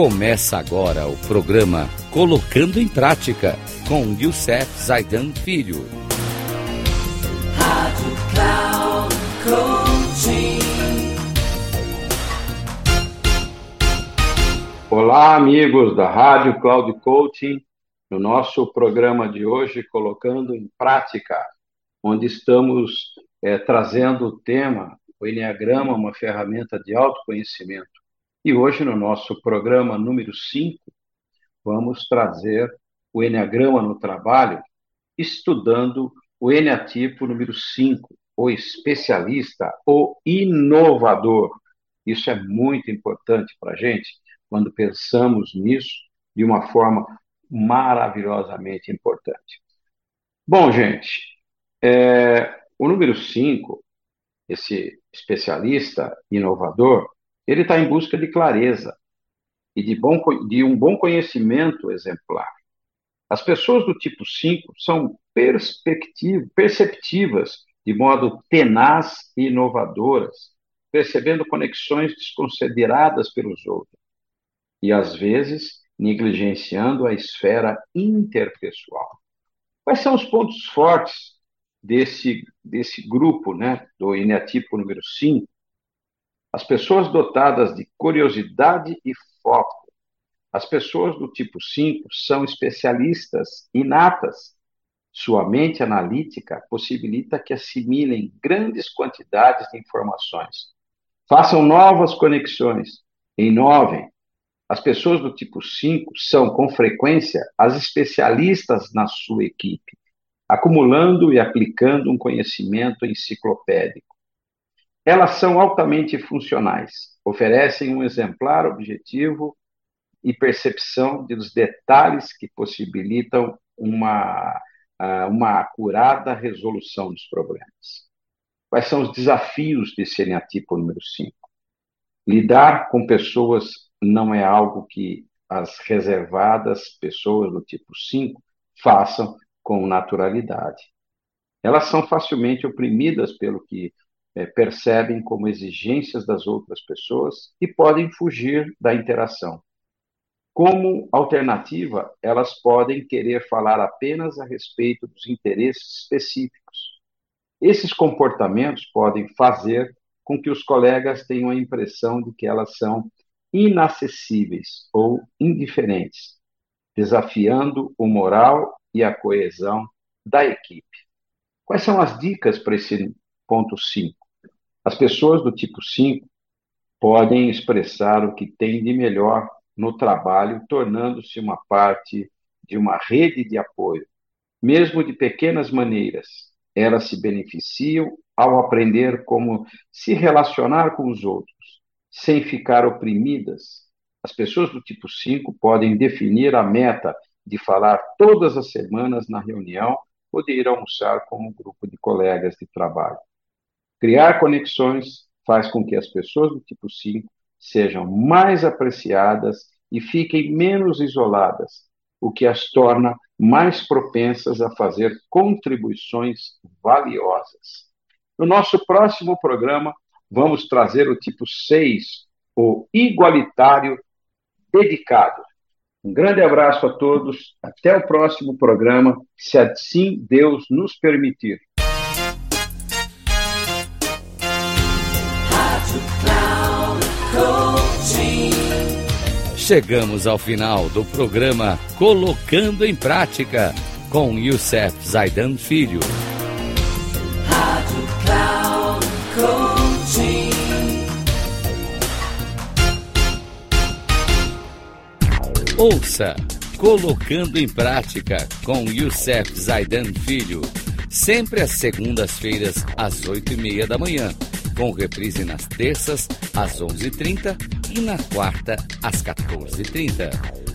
Começa agora o programa Colocando em Prática com Youssef Zaidan Filho. Rádio Cloud Coaching. Olá, amigos da Rádio Cloud Coaching, no nosso programa de hoje Colocando em Prática, onde estamos é, trazendo o tema o Enneagrama, uma ferramenta de autoconhecimento. E hoje, no nosso programa número 5, vamos trazer o Enneagrama no trabalho, estudando o Eneatipo número 5, o especialista, o inovador. Isso é muito importante para a gente quando pensamos nisso de uma forma maravilhosamente importante. Bom, gente, é, o número 5, esse especialista inovador, ele está em busca de clareza e de, bom, de um bom conhecimento exemplar. As pessoas do tipo 5 são perceptivas de modo tenaz e inovadoras, percebendo conexões desconsideradas pelos outros e, às vezes, negligenciando a esfera interpessoal. Quais são os pontos fortes desse, desse grupo, né, do eneatipo número 5? As pessoas dotadas de curiosidade e foco. As pessoas do tipo 5 são especialistas inatas. Sua mente analítica possibilita que assimilem grandes quantidades de informações. Façam novas conexões, inovem. As pessoas do tipo 5 são, com frequência, as especialistas na sua equipe, acumulando e aplicando um conhecimento enciclopédico. Elas são altamente funcionais, oferecem um exemplar objetivo e percepção dos detalhes que possibilitam uma, uma acurada resolução dos problemas. Quais são os desafios desse eneatipo número 5? Lidar com pessoas não é algo que as reservadas pessoas do tipo 5 façam com naturalidade. Elas são facilmente oprimidas pelo que é, percebem como exigências das outras pessoas e podem fugir da interação. Como alternativa, elas podem querer falar apenas a respeito dos interesses específicos. Esses comportamentos podem fazer com que os colegas tenham a impressão de que elas são inacessíveis ou indiferentes, desafiando o moral e a coesão da equipe. Quais são as dicas para esse ponto 5? As pessoas do tipo 5 podem expressar o que têm de melhor no trabalho, tornando-se uma parte de uma rede de apoio, mesmo de pequenas maneiras. Elas se beneficiam ao aprender como se relacionar com os outros, sem ficar oprimidas. As pessoas do tipo 5 podem definir a meta de falar todas as semanas na reunião ou de ir almoçar com um grupo de colegas de trabalho. Criar conexões faz com que as pessoas do tipo 5 sejam mais apreciadas e fiquem menos isoladas, o que as torna mais propensas a fazer contribuições valiosas. No nosso próximo programa, vamos trazer o tipo 6, o igualitário dedicado. Um grande abraço a todos, até o próximo programa, se assim Deus nos permitir. Chegamos ao final do programa Colocando em Prática com Youssef Zaidan Filho. Rádio Cloud. Ouça Colocando em Prática com Youssef Zaidan Filho, sempre às segundas-feiras às oito e meia da manhã com reprise nas terças, às 11h30 e na quarta, às 14h30.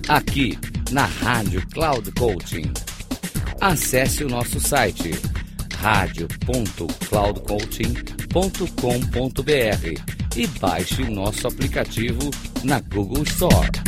Aqui, na Rádio Cloud Coaching. Acesse o nosso site radio.cloudcoaching.com.br e baixe o nosso aplicativo na Google Store.